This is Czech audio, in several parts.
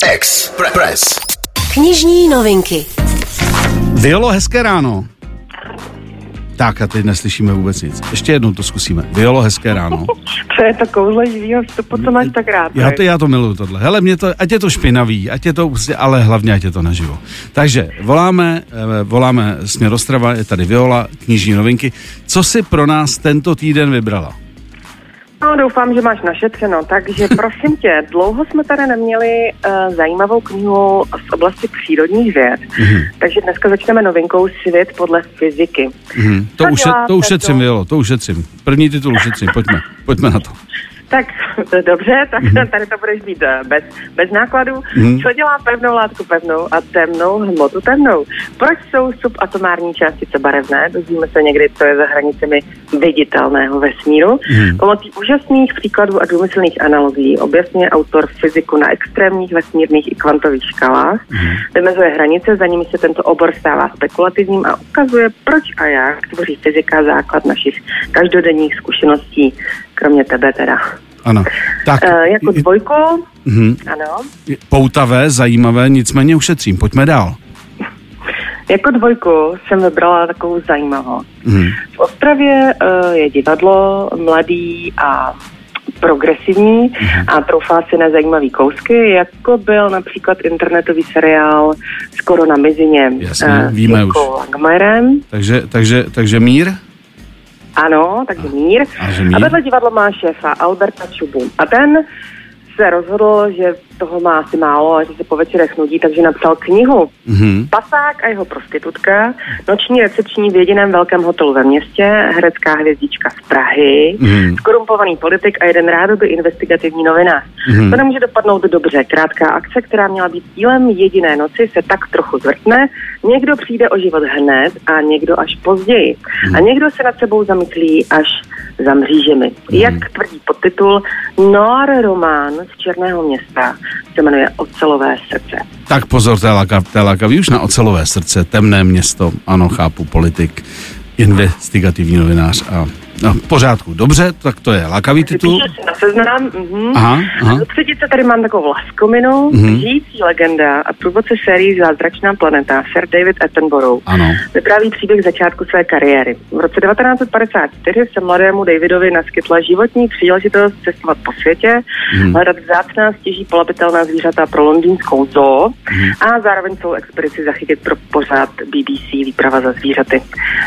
Express. Knižní novinky. Violo, hezké ráno. Tak a teď neslyšíme vůbec nic. Ještě jednou to zkusíme. Violo, hezké ráno. to je to kouzlo živýho vstupu, co máš tak rád. Já to, já to miluju tohle. Hele, mě to, ať je to špinavý, ať je to prostě, ale hlavně ať je to naživo. Takže voláme, eh, voláme směr Ostrava, je tady Viola, knižní novinky. Co si pro nás tento týden vybrala? No, doufám, že máš našetřeno. Takže prosím tě, dlouho jsme tady neměli uh, zajímavou knihu z oblasti přírodních věd. Mm-hmm. Takže dneska začneme novinkou Svět podle fyziky. Mm-hmm. To, ušet, to ušetřím, jo, to ušetřím. První titul ušetřím, pojďme, pojďme na to. Tak dobře, tak mm-hmm. tady to budeš mít eh, bez, bez nákladů. Mm-hmm. Co dělá pevnou látku pevnou a temnou hmotu temnou? Proč jsou subatomární částice barevné? Dozvíme se někdy, co je za hranicemi viditelného vesmíru. Mm-hmm. Pomocí úžasných příkladů a důmyslných analogií objasňuje autor fyziku na extrémních vesmírných i kvantových škalách. Mm-hmm. Vymezuje hranice, za nimi se tento obor stává spekulativním a ukazuje, proč a jak tvoří fyzika základ našich každodenních zkušeností, kromě tebe teda. Ano. Tak, uh, jako dvojku, uh-huh. ano. Poutavé, zajímavé, nicméně ušetřím. Pojďme dál. Jako dvojku jsem vybrala takovou zajímavou. Uh-huh. V Ostravě uh, je divadlo mladý a progresivní uh-huh. a troufá si na zajímavý kousky, jako byl například internetový seriál Skoro na mizině Jasně, uh, víme už. Langmajerem. Takže, takže, takže mír? Ano, takže mír. A, a vedle divadlo má šéfa Alberta Čubu. A ten se rozhodl, že toho má asi málo a že se po večerech nudí, takže napsal knihu. Mm-hmm. Pasák a jeho prostitutka, noční recepční v jediném velkém hotelu ve městě, herecká hvězdička z Prahy, mm-hmm. skorumpovaný politik a jeden rádoby investigativní novinář. Mm-hmm. To nemůže dopadnout dobře. Krátká akce, která měla být dílem jediné noci, se tak trochu zvrtne. Někdo přijde o život hned a někdo až později. Mm-hmm. A někdo se nad sebou zamyslí až za mřížemi. Mm-hmm. Jak tvrdí podtitul Noir román z Černého města se jmenuje Ocelové srdce. Tak pozor, je lakavý už na Ocelové srdce, temné město, ano, chápu, politik, investigativní novinář a No, v pořádku, dobře, tak to je lákavý titul. na seznam. Mm-hmm. Aha, aha. Třetice tady mám takovou laskominu, mm-hmm. žijící legenda a průvodce sérii Zázračná planeta, Sir David Attenborough. Ano. Vypráví příběh začátku své kariéry. V roce 1954 se mladému Davidovi naskytla životní příležitost cestovat po světě, mm-hmm. hledat vzácná stěží polapitelná zvířata pro londýnskou zoo mm-hmm. a zároveň celou expedici zachytit pro pořád BBC Výprava za zvířaty.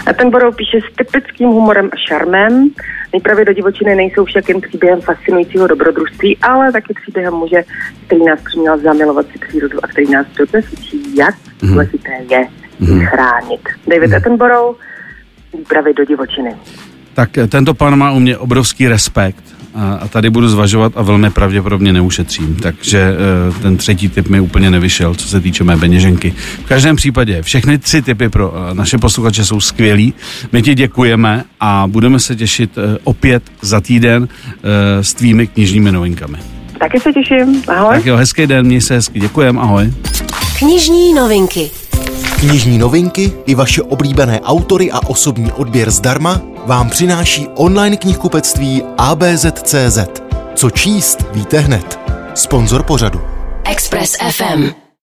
Attenborough píše s typickým humorem a šarmem. Nejprve do divočiny nejsou však jen příběhem fascinujícího dobrodružství, ale taky příběhem muže, který nás přiměl zamilovat si přírodu a který nás dodnes učí, jak mhm. důležité je mm. chránit. David mm. Attenborough, výpravy do divočiny. Tak tento pan má u mě obrovský respekt a tady budu zvažovat a velmi pravděpodobně neušetřím. Takže e, ten třetí typ mi úplně nevyšel, co se týče mé peněženky. V každém případě všechny tři typy pro e, naše posluchače jsou skvělí. My ti děkujeme a budeme se těšit e, opět za týden s tvými knižními novinkami. Taky se těším. Ahoj. Tak jo, hezký den, měj se hezky. Děkujem, ahoj. Knižní novinky. Knižní novinky i vaše oblíbené autory a osobní odběr zdarma vám přináší online knihkupectví ABZ.cz. Co číst, víte hned. Sponzor pořadu. Express FM.